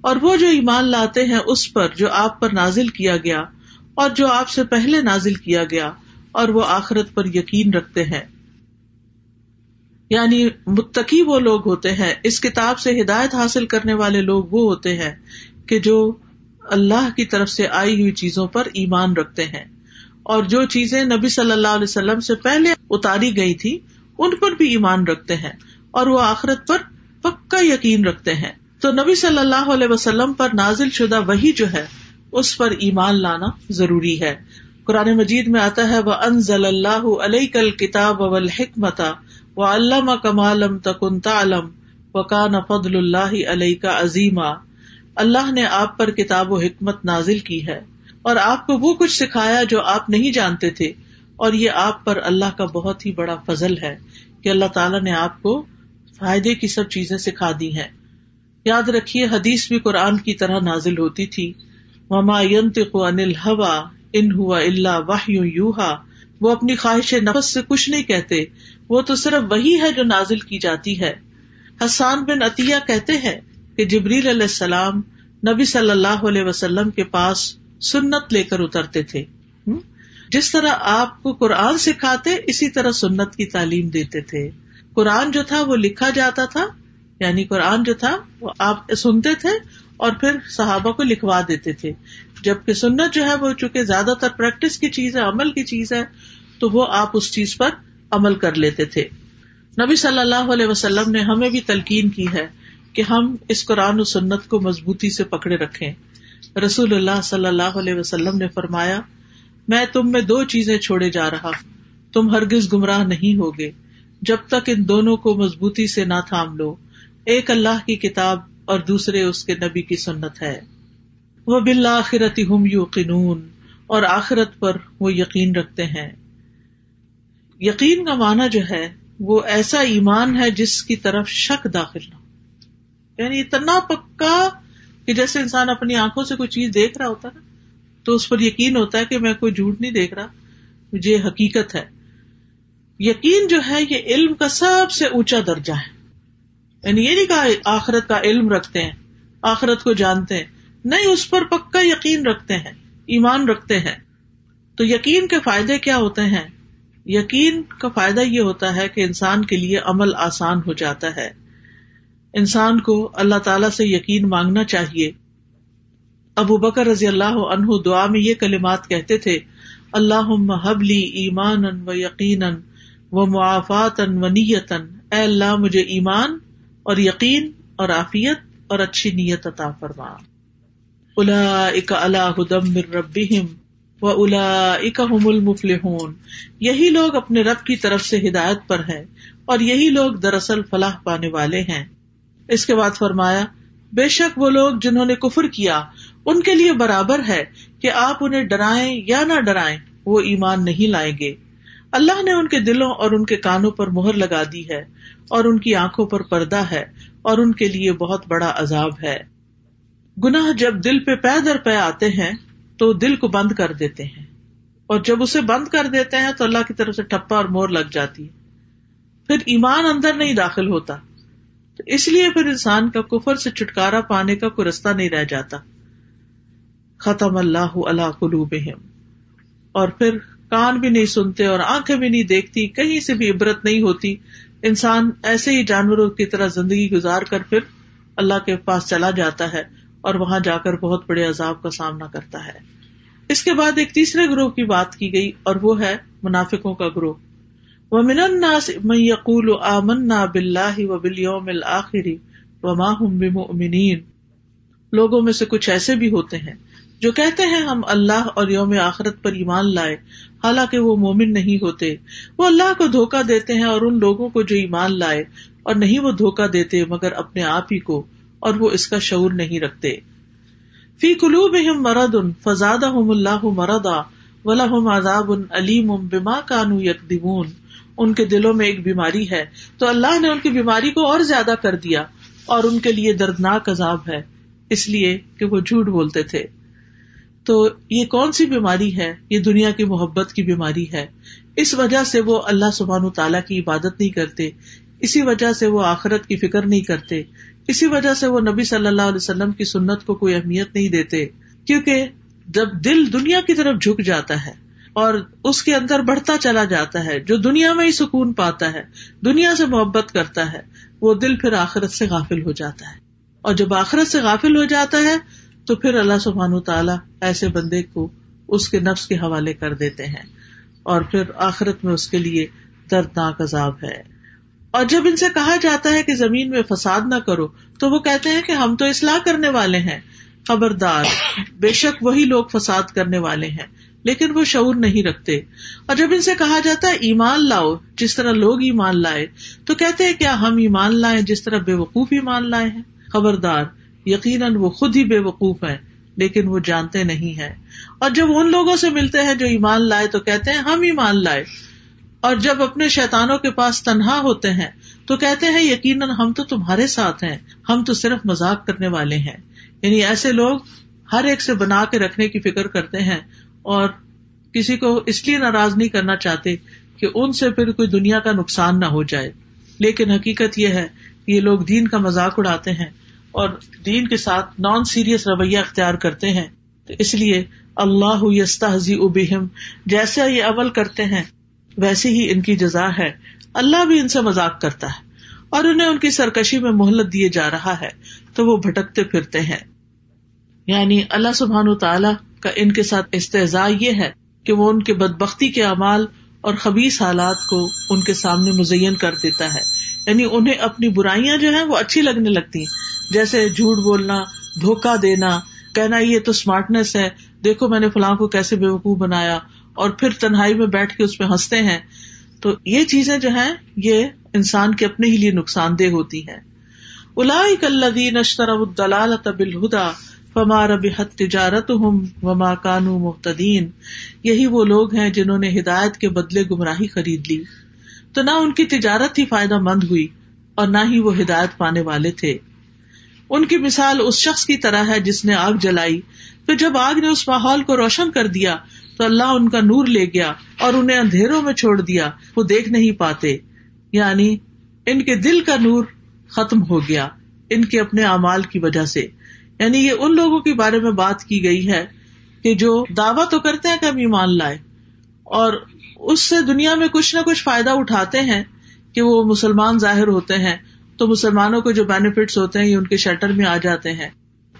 اور وہ جو ایمان لاتے ہیں اس پر جو آپ پر نازل کیا گیا اور جو آپ سے پہلے نازل کیا گیا اور وہ آخرت پر یقین رکھتے ہیں۔ یعنی متقی وہ لوگ ہوتے ہیں، اس کتاب سے ہدایت حاصل کرنے والے لوگ وہ ہوتے ہیں کہ جو اللہ کی طرف سے آئی ہوئی چیزوں پر ایمان رکھتے ہیں۔ اور جو چیزیں نبی صلی اللہ علیہ وسلم سے پہلے اتاری گئی تھی ان پر بھی ایمان رکھتے ہیں اور وہ آخرت پر پکا یقین رکھتے ہیں۔ تو نبی صلی اللہ علیہ وسلم پر نازل شدہ وہی جو ہے، اس پر ایمان لانا ضروری ہے۔ قرآن مجید میں آتا ہے وہ ان ضل اللہ علیہ کل کتاب اول حکمت و علامہ کمالم تکن تعلم و کان فضل اللہ علیہ کا عظیمہ اللہ نے آپ پر کتاب و حکمت نازل کی ہے۔ اور آپ کو وہ کچھ سکھایا جو آپ نہیں جانتے تھے۔ اور یہ آپ پر اللہ کا بہت ہی بڑا فضل ہے کہ اللہ تعالیٰ نے آپ کو فائدے کی سب چیزیں سکھا دی ہیں۔ یاد رکھیے، حدیث بھی قرآن کی طرح نازل ہوتی تھی۔ مما کو انل ان ہوا اللہ واہ یوہا وہ اپنی خواہش نفس سے کچھ نہیں کہتے، وہ تو صرف وہی ہے جو نازل کی جاتی ہے۔ حسان بن عطیہ کہتے ہیں کہ جبریل علیہ السلام نبی صلی اللہ علیہ وسلم کے پاس سنت لے کر اترتے تھے۔ جس طرح آپ کو قرآن سکھاتے، اسی طرح سنت کی تعلیم دیتے تھے۔ قرآن جو تھا وہ لکھا جاتا تھا یعنی قرآن جو تھا، وہ آپ سنتے تھے اور پھر صحابہ کو لکھوا دیتے تھے۔ جبکہ سنت جو ہے، وہ چونکہ زیادہ تر پریکٹس کی چیز ہے، عمل کی چیز ہے، تو وہ آپ اس چیز پر عمل کر لیتے تھے۔ نبی صلی اللہ علیہ وسلم نے ہمیں بھی تلقین کی ہے کہ ہم اس قرآن و سنت کو مضبوطی سے پکڑے رکھے رسول اللہ صلی اللہ علیہ وسلم نے فرمایا، میں تم میں دو چیزیں چھوڑے جا رہا تم ہرگز گمراہ نہیں ہوگے۔ جب تک ان دونوں کو مضبوطی سے نہ تھام لو۔ ایک اللہ کی کتاب اور دوسرے اس کے نبی کی سنت ہے۔ وہ بالآخرت ہم یو اور آخرت پر وہ یقین رکھتے ہیں۔ یقین کا معنی جو ہے، وہ ایسا ایمان ہے جس کی طرف شک داخل نہ یعنی اتنا پکا کہ جیسے انسان اپنی آنکھوں سے کوئی چیز دیکھ رہا ہوتا نا، تو اس پر یقین ہوتا ہے کہ میں کوئی جھوٹ نہیں دیکھ رہا۔ مجھے حقیقت ہے۔ یقین جو ہے، یہ علم کا سب سے اونچا درجہ ہے۔ یعنی یہ نہیں کہا آخرت کا علم رکھتے ہیں، آخرت کو جانتے ہیں۔ نہیں، اس پر پکا یقین رکھتے ہیں، ایمان رکھتے ہیں۔ تو یقین کے فائدے کیا ہوتے ہیں؟ یقین کا فائدہ یہ ہوتا ہے کہ انسان کے لیے عمل آسان ہو جاتا ہے۔ انسان کو اللہ تعالی سے یقین مانگنا چاہیے۔ ابو بکر رضی اللہ عنہ دعا میں یہ کلمات کہتے تھے اللہ حبلی ایمان و یقین و معافات و نیتن اے اللہ مجھے ایمان اور یقین اور عافیت اور اچھی نیت عطا فرما۔ الا اک اللہ ہدم ربیم و الا اکم المفل یہی لوگ اپنے رب کی طرف سے ہدایت پر ہیں اور یہی لوگ دراصل فلاح پانے والے ہیں۔ اس کے بعد فرمایا، بے شک وہ لوگ جنہوں نے کفر کیا، ان کے لیے برابر ہے کہ آپ انہیں ڈرائیں یا نہ ڈرائیں، وہ ایمان نہیں لائیں گے۔ اللہ نے ان کے دلوں اور ان کے کانوں پر مہر لگا دی ہے اور ان کی آنکھوں پر پردہ ہے اور ان کے لیے بہت بڑا عذاب ہے۔ گناہ جب دل پہ پے در پے آتے ہیں تو دل کو بند کر دیتے ہیں اور جب اسے بند کر دیتے ہیں تو اللہ کی طرف سے ٹپا اور مور لگ جاتی ہے۔ پھر ایمان اندر نہیں داخل ہوتا۔ تو اس لیے پھر انسان کا کفر سے چھٹکارا پانے کا کوئی رستہ نہیں رہ جاتا۔ ختم اللہ اللہ قلوب اور پھر کان بھی نہیں سنتے اور آنکھیں بھی نہیں دیکھتی، کہیں سے بھی عبرت نہیں ہوتی۔ انسان ایسے ہی جانوروں کی طرح زندگی گزار کر پھر اللہ کے پاس چلا جاتا ہے اور وہاں جا کر بہت بڑے عذاب کا سامنا کرتا ہے۔ اس کے بعد ایک تیسرے گروہ کی بات کی گئی اور وہ ہے منافقوں کا گروہ۔ وہ من یقول آمنا بلّہ و بلیوم الآخری و ماہم لوگوں میں سے کچھ ایسے بھی ہوتے ہیں جو کہتے ہیں ہم اللہ اور یوم آخرت پر ایمان لائے، حالانکہ وہ مومن نہیں ہوتے۔ وہ اللہ کو دھوکا دیتے ہیں اور ان لوگوں کو جو ایمان لائے، اور نہیں وہ دھوکا دیتے مگر اپنے آپ ہی کو، اور وہ اس کا شعور نہیں رکھتے۔ فی کلو بہم مرد ان فزاد اللہ مردا ولہم عذاب علیم بما کانو یکدمون ان کے دلوں میں ایک بیماری ہے۔ تو اللہ نے ان کی بیماری کو اور زیادہ کر دیا، اور ان کے لیے دردناک عذاب ہے۔ اس لیے کہ وہ جھوٹ بولتے تھے۔ تو یہ کون سی بیماری ہے؟ یہ دنیا کی محبت کی بیماری ہے۔ اس وجہ سے وہ اللہ سبحان تعالیٰ کی عبادت نہیں کرتے۔ اسی وجہ سے وہ آخرت کی فکر نہیں کرتے۔ اسی وجہ سے وہ نبی صلی اللہ علیہ وسلم کی سنت کو کوئی اہمیت نہیں دیتے۔ کیونکہ جب دل دنیا کی طرف جھک جاتا ہے اور اس کے اندر بڑھتا چلا جاتا ہے، جو دنیا میں ہی سکون پاتا ہے، دنیا سے محبت کرتا ہے، وہ دل پھر آخرت سے غافل ہو جاتا ہے۔ اور جب آخرت سے غافل ہو جاتا ہے تو پھر اللہ سبحان تعالیٰ ایسے بندے کو اس کے نفس کے حوالے کر دیتے ہیں اور پھر آخرت میں اس کے لیے دردناک عذاب ہے۔ اور جب ان سے کہا جاتا ہے کہ زمین میں فساد نہ کرو، تو وہ کہتے ہیں کہ ہم تو اصلاح کرنے والے ہیں۔ خبردار، بے شک وہی لوگ فساد کرنے والے ہیں، لیکن وہ شعور نہیں رکھتے۔ اور جب ان سے کہا جاتا ہے ایمان لاؤ، جس طرح لوگ ایمان لائے، تو کہتے ہیں کیا ہم ایمان لائے جس طرح بے وقوف ایمان لائے ہیں؟ خبردار یقیناً وہ خود ہی بے وقوف ہے لیکن وہ جانتے نہیں ہے اور جب ان لوگوں سے ملتے ہیں جو ایمان لائے تو کہتے ہیں، ہم ایمان لائے۔ اور جب اپنے شیتانوں کے پاس تنہا ہوتے ہیں تو کہتے ہیں، یقیناً ہم تو تمہارے ساتھ ہیں، ہم تو صرف مزاق کرنے والے ہیں۔ یعنی ایسے لوگ ہر ایک سے بنا کے رکھنے کی فکر کرتے ہیں اور کسی کو اس لیے ناراض نہیں کرنا چاہتے کہ ان سے پھر کوئی دنیا کا نقصان نہ ہو جائے۔ لیکن حقیقت یہ ہے کہ یہ لوگ دین کا مذاق اڑاتے ہیں۔ اور دین کے ساتھ نان سیریس رویہ اختیار کرتے ہیں، تو اس لیے اللہ یستحزی ابہم جیسے یہ عمل کرتے ہیں، ویسے ہی ان کی جزا ہے۔ اللہ بھی ان سے مذاق کرتا ہے اور انہیں ان کی سرکشی میں مہلت دیے جا رہا ہے، تو وہ بھٹکتے پھرتے ہیں۔ یعنی اللہ سبحان و تعالیٰ کا ان کے ساتھ استحضاء یہ ہے کہ وہ ان کے بد بختی کے اعمال اور خبیص حالات کو ان کے سامنے مزین کر دیتا ہے۔ یعنی انہیں اپنی برائیاں جو ہیں وہ اچھی لگنے لگتی جیسے جھوٹ بولنا دھوکا دینا، کہنا یہ تو اسمارٹنیس ہے، دیکھو میں نے فلاں کو کیسے بے وقوع بنایا، اور پھر تنہائی میں بیٹھ کے اس پہ ہنستے ہیں۔ تو یہ چیزیں جو ہیں، یہ انسان کے اپنے ہی لیے نقصان دہ ہوتی ہیں۔ الا کلین اشتر دلال طبل ہدا فمار تجارت ہم وما کانو محتدین یہی وہ لوگ ہیں جنہوں نے ہدایت کے بدلے گمراہی خرید لی۔ تو نہ ان کی تجارت ہی فائدہ مند ہوئی اور نہ ہی وہ ہدایت پانے والے تھے۔ ان کی مثال اس شخص کی طرح ہے جس نے آگ جلائی۔ پھر جب آگ نے اس ماحول کو روشن کر دیا تو اللہ ان کا نور لے گیا اور انہیں اندھیروں میں چھوڑ دیا۔ وہ دیکھ نہیں پاتے۔ یعنی ان کے دل کا نور ختم ہو گیا۔ ان کے اپنے اعمال کی وجہ سے۔ یعنی یہ ان لوگوں کے بارے میں بات کی گئی ہے کہ جو دعوی تو کرتے ہیں کہ ہم ایمان لائے اور اس سے دنیا میں کچھ نہ کچھ فائدہ اٹھاتے ہیں کہ وہ مسلمان ظاہر ہوتے ہیں، تو مسلمانوں کو جو بینیفٹس ہوتے ہیں، یہ ان کے شٹر میں آ جاتے ہیں۔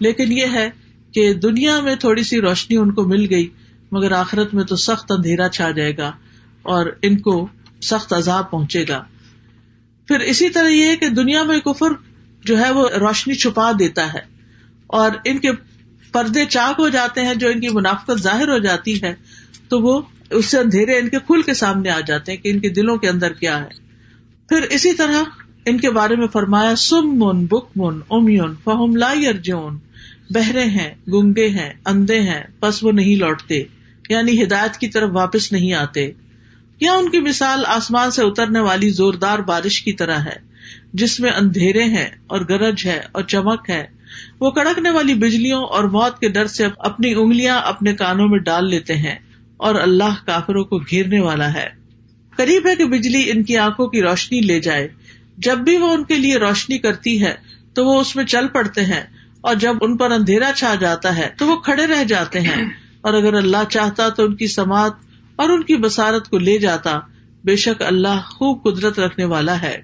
لیکن یہ ہے کہ دنیا میں تھوڑی سی روشنی ان کو مل گئی، مگر آخرت میں تو سخت اندھیرا چھا جائے گا اور ان کو سخت عذاب پہنچے گا۔ پھر اسی طرح یہ ہے کہ دنیا میں کفر جو ہے وہ روشنی چھپا دیتا ہے اور ان کے پردے چاک ہو جاتے ہیں، جو ان کی منافقت ظاہر ہو جاتی ہے، تو وہ اس سے اندھیرے ان کے کھل کے سامنے آ جاتے ہیں کہ ان کے دلوں کے اندر کیا ہے۔ پھر اسی طرح ان کے بارے میں فرمایا سم من بک من امیون، فہم لا ارجون بہرے ہیں، گنگے ہیں، اندھے ہیں بس وہ نہیں لوٹتے یعنی ہدایت کی طرف واپس نہیں آتے۔ یا ان کی مثال آسمان سے اترنے والی زوردار بارش کی طرح ہے، جس میں اندھیرے ہیں اور گرج ہے اور چمک ہے۔ وہ کڑکنے والی بجلیوں اور موت کے ڈر سے اپنی انگلیاں اپنے کانوں میں ڈال لیتے ہیں۔ اور اللہ کافروں کو گھیرنے والا ہے۔ قریب ہے کہ بجلی ان کی آنکھوں کی روشنی لے جائے۔ جب بھی وہ ان کے لیے روشنی کرتی ہے، تو وہ اس میں چل پڑتے ہیں۔ اور جب ان پر اندھیرا چھا جاتا ہے، تو وہ کھڑے رہ جاتے ہیں۔ اور اگر اللہ چاہتا تو ان کی سماعت اور ان کی بسارت کو لے جاتا۔ بے شک اللہ خوب قدرت رکھنے والا ہے۔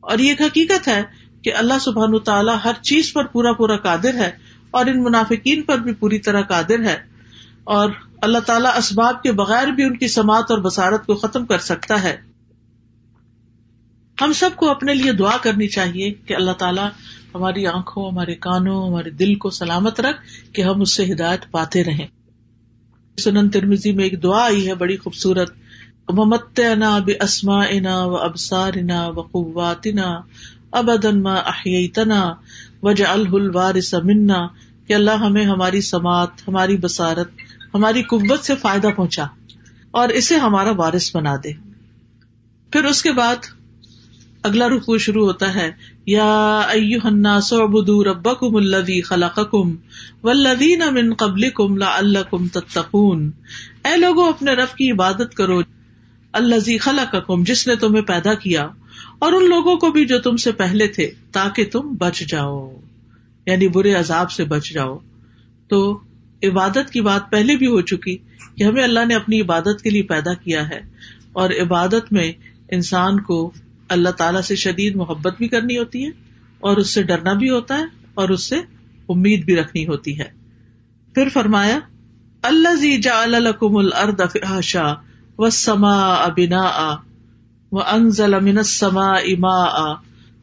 اور یہ حقیقت ہے کہ اللہ سبحان تعالیٰ ہر چیز پر پورا پورا قادر ہے۔ اور ان منافقین پر بھی پوری طرح قادر ہے۔ اور اللہ تعالیٰ اسباب کے بغیر بھی ان کی سماعت اور بسارت کو ختم کر سکتا ہے۔ ہم سب کو اپنے لیے دعا کرنی چاہیے کہ اللہ تعالیٰ ہماری آنکھوں، ہمارے کانوں، ہمارے دل کو سلامت رکھ کہ ہم اس سے ہدایت پاتے رہیں۔ سنن ترمیزی میں ایک دعا آئی ہے بڑی خوبصورت۔ ممت انا بے اسما انا و ابسار انا و قواتنا ابدن ما احیتنا وج الوارث منا کہ اللہ ہمیں ہماری سماعت، ہماری بسارت ہماری قوت سے فائدہ پہنچا اور اسے ہمارا وارث بنا دے۔ پھر اس کے بعد اگلا رکو شروع ہوتا ہے، یا الناس اعبدوا ربکم الذی خلقکم والذین من قبلکم لعلکم تتقون۔ اے لوگوں اپنے رب کی عبادت کرو، الذی خلقکم، جس نے تمہیں پیدا کیا، اور ان لوگوں کو بھی جو تم سے پہلے تھے، تاکہ تم بچ جاؤ یعنی برے عذاب سے بچ جاؤ۔ تو عبادت کی بات پہلے بھی ہو چکی کہ ہمیں اللہ نے اپنی عبادت کے لیے پیدا کیا ہے اور عبادت میں انسان کو اللہ تعالی سے شدید محبت بھی کرنی ہوتی ہے اور اس سے ڈرنا بھی ہوتا ہے اور اس سے امید بھی رکھنی ہوتی ہے۔ پھر فرمایا اللہ زی جا الکم الرد فحاشا و سما ابنا و انزل من السما اما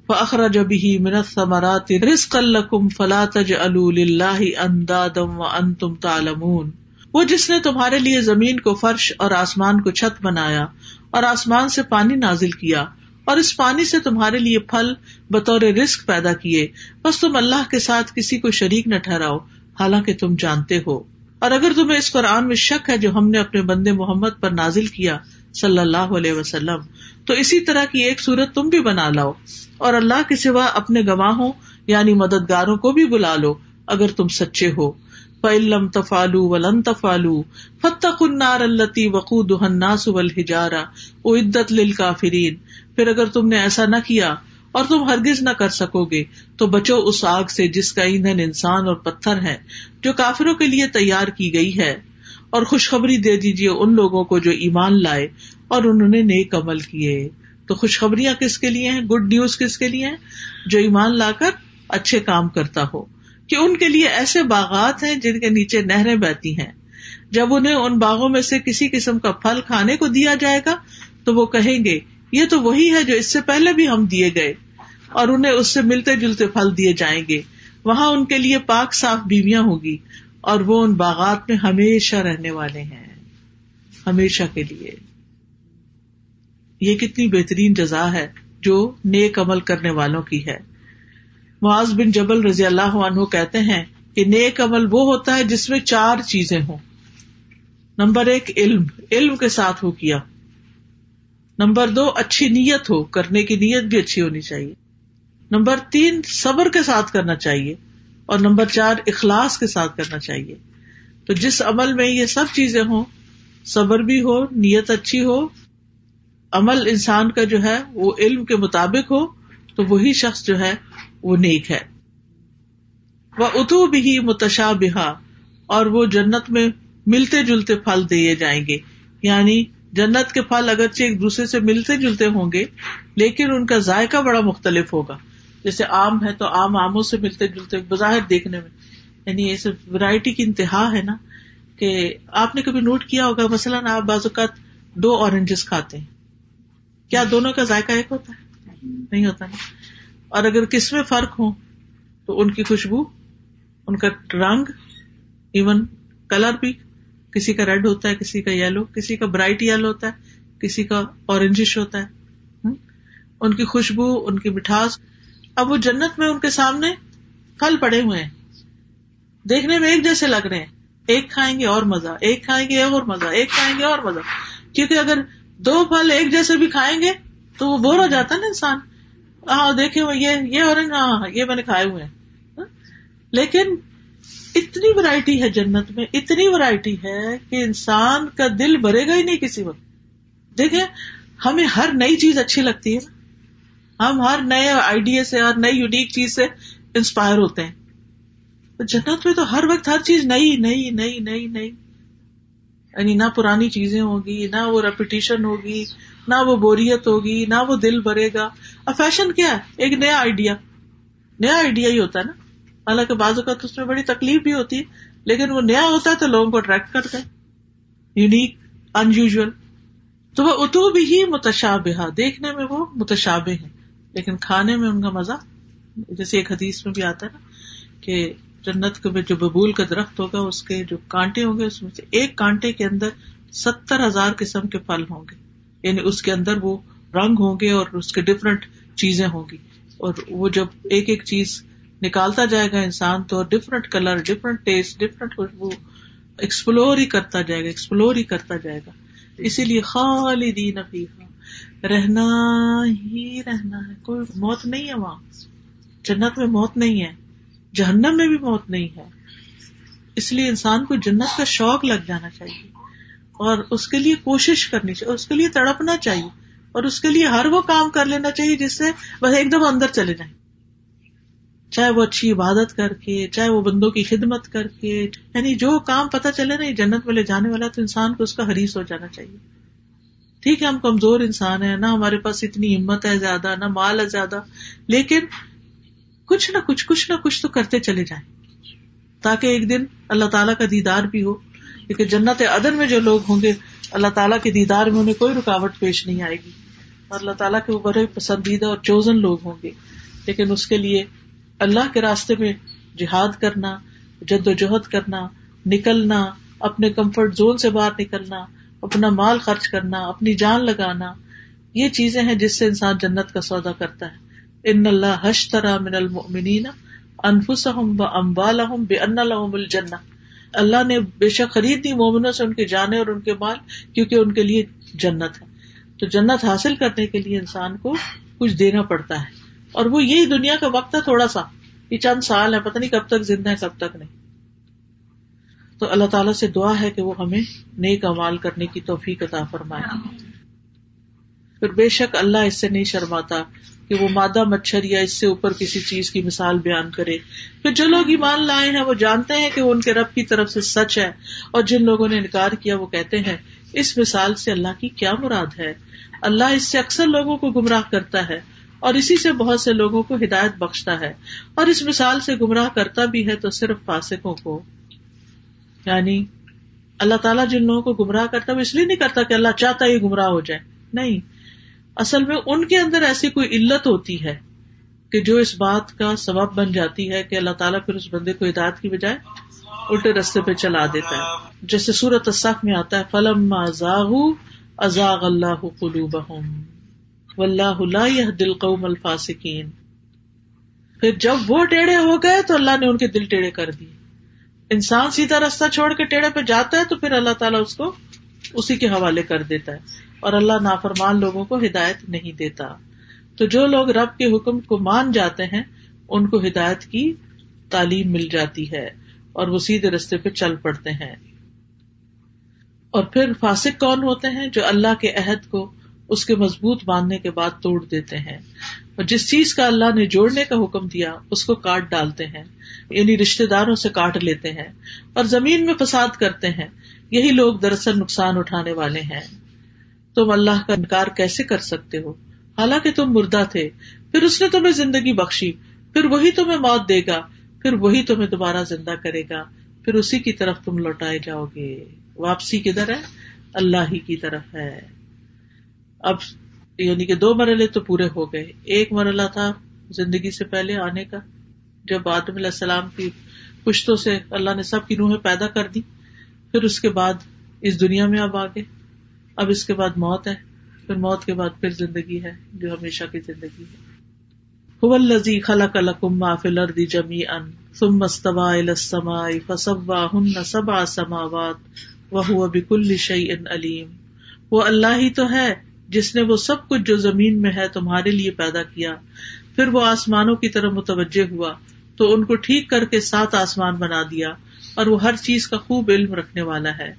فاخرج به من الثمرات رزقا لكم فلا تجعلوا لله اندادا وانتم تعلمون۔ وہ جس نے تمہارے لیے زمین کو فرش اور آسمان کو چھت بنایا اور آسمان سے پانی نازل کیا اور اس پانی سے تمہارے لیے پھل بطور رسک پیدا کیے، بس تم اللہ کے ساتھ کسی کو شریک نہ ٹھہراؤ، حالانکہ تم جانتے ہو۔ اور اگر تمہیں اس قرآن میں شک ہے جو ہم نے اپنے بندے محمد پر نازل کیا صلی اللہ علیہ وسلم۔ تو اسی طرح کی ایک صورت تم بھی بنا لاؤ اور اللہ کے سوا اپنے گواہوں یعنی مددگاروں کو بھی بلا لو اگر تم سچے ہو۔ فعلم تفالو ولن تفالو فتح النار التی وقود الناس والحجارہ عدت للکافرین پھر اگر تم نے ایسا نہ کیا اور تم ہرگز نہ کر سکو گے تو بچو اس آگ سے جس کا ایندھن انسان اور پتھر ہے جو کافروں کے لیے تیار کی گئی ہے۔ اور خوشخبری دے دیجیے ان لوگوں کو جو ایمان لائے اور انہوں نے نیک عمل کیے۔ تو خوشخبریاں کس کے لیے ہیں؟ گڈ نیوز کس کے لیے ہیں؟ جو ایمان لا کر اچھے کام کرتا ہو۔ کہ ان کے لیے ایسے باغات ہیں جن کے نیچے نہریں بہتی ہیں۔ جب انہیں ان باغوں میں سے کسی قسم کا پھل کھانے کو دیا جائے گا، تو وہ کہیں گے، یہ تو وہی ہے جو اس سے پہلے بھی ہم دیے گئے۔ اور انہیں اس سے ملتے جلتے پھل دیے جائیں گے۔ وہاں ان کے لیے پاک صاف بیویاں ہوگی اور وہ ان باغات میں ہمیشہ رہنے والے ہیں، ہمیشہ کے لیے۔ یہ کتنی بہترین جزا ہے جو نیک عمل کرنے والوں کی ہے۔ معاذ بن جبل رضی اللہ عنہ کہتے ہیں کہ نیک عمل وہ ہوتا ہے جس میں چار چیزیں ہوں۔ نمبر ایک، علم۔ علم کے ساتھ ہو کیا۔ نمبر دو، اچھی نیت ہو۔ کرنے کی نیت بھی اچھی ہونی چاہیے۔ نمبر تین، صبر کے ساتھ کرنا چاہیے۔ اور نمبر چار، اخلاص کے ساتھ کرنا چاہیے۔ تو جس عمل میں یہ سب چیزیں ہوں، صبر بھی ہو، نیت اچھی ہو، عمل انسان کا جو ہے، وہ علم کے مطابق ہو، تو وہی شخص جو ہے، وہ نیک ہے۔ وہ اتو بھی متشا بہا اور وہ جنت میں ملتے جلتے پھل دیے جائیں گے۔ یعنی جنت کے پھل اگرچہ ایک دوسرے سے ملتے جلتے ہوں گے، لیکن ان کا ذائقہ بڑا مختلف ہوگا۔ جیسے آم ہے تو آم آموں سے ملتے جلتے بظاہر دیکھنے میں۔ یعنی یہ سب ورائٹی کی انتہا ہے نا کہ آپ نے کبھی نوٹ کیا ہوگا؟ مثلاً آپ بعض اوقات دو اورنجز کھاتے ہیں۔ کیا دونوں کا ذائقہ ایک ہوتا ہے؟ نہیں ہوتا نا۔ اور اگر کس میں فرق ہو تو ان کی خوشبو، ان کا رنگ ایون کلر بھی۔ کسی کا ریڈ ہوتا ہے، کسی کا یلو کسی کا برائٹ یلو ہوتا ہے، کسی کا اورنجش ہوتا ہے۔ ان کی خوشبو، ان کی مٹھاس۔ اب وہ جنت میں ان کے سامنے پھل پڑے ہوئے ہیں۔ دیکھنے میں ایک جیسے لگ رہے ہیں۔ ایک کھائیں گے اور مزہ ایک کھائیں گے اور مزہ ایک کھائیں گے اور مزہ۔ کیونکہ اگر دو پھل ایک جیسے بھی کھائیں گے تو وہ بور ہو جاتا ہے نا انسان۔ ہاں دیکھے یہ یہ اورنج ہاں, یہ میں نے کھائے ہوئے ہیں۔ لیکن اتنی ورائٹی ہے جنت میں اتنی ورائٹی ہے کہ انسان کا دل بھرے گا ہی نہیں کسی وقت۔ دیکھیں ہمیں ہر نئی چیز اچھی لگتی ہے۔ ہم ہر نئے آئیڈیا سے، ہر نئی یونیک چیز سے انسپائر ہوتے ہیں۔ تو جنت میں تو ہر وقت ہر چیز نئی نئی نئی نئی نئی۔ یعنی نہ پرانی چیزیں ہوگی، نہ وہ ریپوٹیشن ہوگی، نہ وہ بوریت ہوگی، نہ وہ دل بھرے گا۔ اور فیشن کیا ہے؟ ایک نیا آئیڈیا نیا آئیڈیا ہی ہوتا ہے نا۔ حالانکہ بعض اوقات اس میں بڑی تکلیف بھی ہوتی ہے، لیکن وہ نیا ہوتا ہے تو لوگوں کو اٹریکٹ کرتا ہے۔ یونیک ان یوژل تو وہ اتو بھی ہی متشابہ دیکھنے میں وہ متشابہ ہے لیکن کھانے میں ان کا مزہ جیسے ایک حدیث میں بھی آتا ہے نا کہ جنت کے جو ببول کا درخت ہوگا اس کے جو کانٹے ہوں گے اس میں سے ایک کانٹے کے اندر ستر ہزار قسم کے پھل ہوں گے۔ یعنی اس کے اندر وہ رنگ ہوں گے اور اس کے ڈفرنٹ چیزیں ہوں گی۔ اور وہ جب ایک ایک چیز نکالتا جائے گا انسان تو different colour different taste different خوشبو ایکسپلور ہی کرتا جائے گا ایکسپلور ہی کرتا جائے گا۔ اسی لیے خالدین فیہا۔ رہنا ہی رہنا ہے۔ کوئی موت نہیں ہے وہاں۔ جنت میں موت نہیں ہے۔ جہنم میں بھی موت نہیں ہے۔ اس لیے انسان کو جنت کا شوق لگ جانا چاہیے۔ اور اس کے لیے کوشش کرنی چاہیے۔ اس کے لیے تڑپنا چاہیے۔ اور اس کے لیے ہر وہ کام کر لینا چاہیے جس سے بس ایک دم اندر چلے جائیں۔ چاہے وہ اچھی عبادت کر کے، چاہے وہ بندوں کی خدمت کر کے یعنی جو کام پتا چلے نا جنت میں لے جانے والا تو انسان کو اس کا حریث ہو جانا چاہیے۔ ٹھیک ہے، ہم کمزور انسان ہیں، نہ ہمارے پاس اتنی ہمت ہے زیادہ، نہ مال ہے زیادہ، لیکن کچھ نہ کچھ کچھ نہ کچھ تو کرتے چلے جائیں۔ تاکہ ایک دن اللہ تعالیٰ کا دیدار بھی ہو، کیونکہ جنت عدن میں جو لوگ ہوں گے، اللہ تعالیٰ کے دیدار میں انہیں کوئی رکاوٹ پیش نہیں آئے گی۔ اور اللہ تعالیٰ کے وہ بڑے پسندیدہ اور چوزن لوگ ہوں گے۔ لیکن اس کے لیے اللہ کے راستے میں جہاد کرنا، جد و جہد کرنا، نکلنا، اپنے کمفرٹ زون سے باہر نکلنا اپنا مال خرچ کرنا، اپنی جان لگانا، یہ چیزیں ہیں جس سے انسان جنت کا سودا کرتا ہے۔ ان اللہ حش طرح من المنین انفسم و امبال بے ان الجنہ۔ اللہ نے بے شک خرید دی مومنوں سے ان کے جانے اور ان کے مال، کیونکہ ان کے لیے جنت ہے۔ تو جنت حاصل کرنے کے لیے انسان کو کچھ دینا پڑتا ہے۔ اور وہ یہی دنیا کا وقت ہے تھوڑا سا۔ یہ چند سال ہے پتہ نہیں کب تک زندہ ہے کب تک نہیں۔ تو اللہ تعالیٰ سے دعا ہے کہ وہ ہمیں نیک امال کرنے کی توفیق عطا فرمائے۔ پھر بے شک اللہ اس سے نہیں شرماتا کہ وہ مادہ مچھر یا اس سے اوپر کسی چیز کی مثال بیان کرے۔ پھر جو لوگ ایمان لائے ہیں وہ جانتے ہیں کہ وہ ان کے رب کی طرف سے سچ ہے اور جن لوگوں نے انکار کیا وہ کہتے ہیں اس مثال سے اللہ کی کیا مراد ہے؟ اللہ اس سے اکثر لوگوں کو گمراہ کرتا ہے اور اسی سے بہت سے لوگوں کو ہدایت بخشتا ہے۔ اور اس مثال سے گمراہ کرتا بھی ہے تو صرف فاسکوں کو۔ یعنی اللہ تعالیٰ جن لوگوں کو گمراہ کرتا وہ اس لیے نہیں کرتا کہ اللہ چاہتا یہ گمراہ ہو جائے۔ نہیں۔ اصل میں ان کے اندر ایسی کوئی علت ہوتی ہے کہ جو اس بات کا سبب بن جاتی ہے کہ اللہ تعالیٰ پھر اس بندے کو ہدایت کی بجائے الٹے رستے پہ چلا دیتا ہے۔ جیسے سورت الصف میں آتا ہے فلم ازاغ اللہ قلوبہم واللہ لا يهدي القوم الفاسقین پھر جب وہ ٹیڑھے ہو گئے تو اللہ نے ان کے دل ٹیڑھے کر دیے۔ انسان سیدھا رستہ چھوڑ کے ٹیڑھے پہ جاتا ہے تو پھر اللہ تعالیٰ اس کو اسی کے حوالے کر دیتا ہے۔ اور اللہ نافرمان لوگوں کو ہدایت نہیں دیتا۔ تو جو لوگ رب کے حکم کو مان جاتے ہیں، ان کو ہدایت کی تعلیم مل جاتی ہے اور وہ سیدھے رستے پہ چل پڑتے ہیں۔ اور پھر فاسق کون ہوتے ہیں؟ جو اللہ کے عہد کو اس کے مضبوط باندھنے کے بعد توڑ دیتے ہیں۔ اور جس چیز کا اللہ نے جوڑنے کا حکم دیا، اس کو کاٹ ڈالتے ہیں یعنی رشتے داروں سے کاٹ لیتے ہیں اور زمین میں فساد کرتے ہیں۔ یہی لوگ دراصل نقصان اٹھانے والے ہیں۔ تم اللہ کا انکار کیسے کر سکتے ہو؟ حالانکہ تم مردہ تھے، پھر اس نے تمہیں زندگی بخشی، پھر وہی تمہیں موت دے گا، پھر وہی تمہیں دوبارہ زندہ کرے گا، پھر اسی کی طرف تم لوٹائے جاؤ گے۔ واپسی کدھر ہے؟ اللہ ہی کی طرف ہے۔ اب یعنی کہ دو مرحلے تو پورے ہو گئے۔ ایک مرحلہ تھا زندگی سے پہلے آنے کا، جب آدم علیہ السلام کی پشتوں سے اللہ نے سب کی روحیں پیدا کر دی، پھر اس کے بعد اس دنیا میں اب آگے اب اس کے بعد موت ہے، پھر موت کے بعد پھر زندگی ہے، جو ہمیشہ کی زندگی ہے۔ الزی خلق الکم فل اردی جمی ان ثم استوى الى السماء فسواهن سبع سماوات وہ بکل شعی ان علیم۔ وہ اللہ ہی تو ہے جس نے وہ سب کچھ جو زمین میں ہے تمہارے لیے پیدا کیا، پھر وہ آسمانوں کی طرح متوجہ ہوا، تو ان کو ٹھیک کر کے سات آسمان بنا دیا، اور وہ ہر چیز کا خوب علم رکھنے والا ہے۔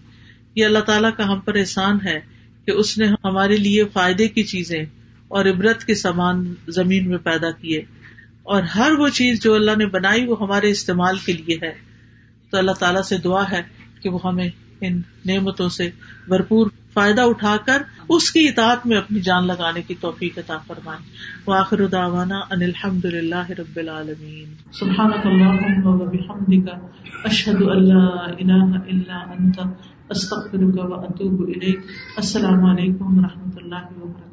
یہ اللہ تعالیٰ کا ہم پر احسان ہے کہ اس نے ہمارے لیے فائدے کی چیزیں اور عبرت کے سامان زمین میں پیدا کیے۔ اور ہر وہ چیز جو اللہ نے بنائی وہ ہمارے استعمال کے لیے ہے۔ تو اللہ تعالیٰ سے دعا ہے کہ وہ ہمیں ان نعمتوں سے بھرپور فائدہ اٹھا کر اس کی اطاعت میں اپنی جان لگانے کی توفیق عطا فرمائے۔ واخر دعوانا ان الحمد للہ رب العالمین۔ سبحانك اللهم وبحمدك اشهد ان لا اله الا انت استغفرك واتوب اليك السلام علیکم و رحمۃ اللہ وبرکاتہ۔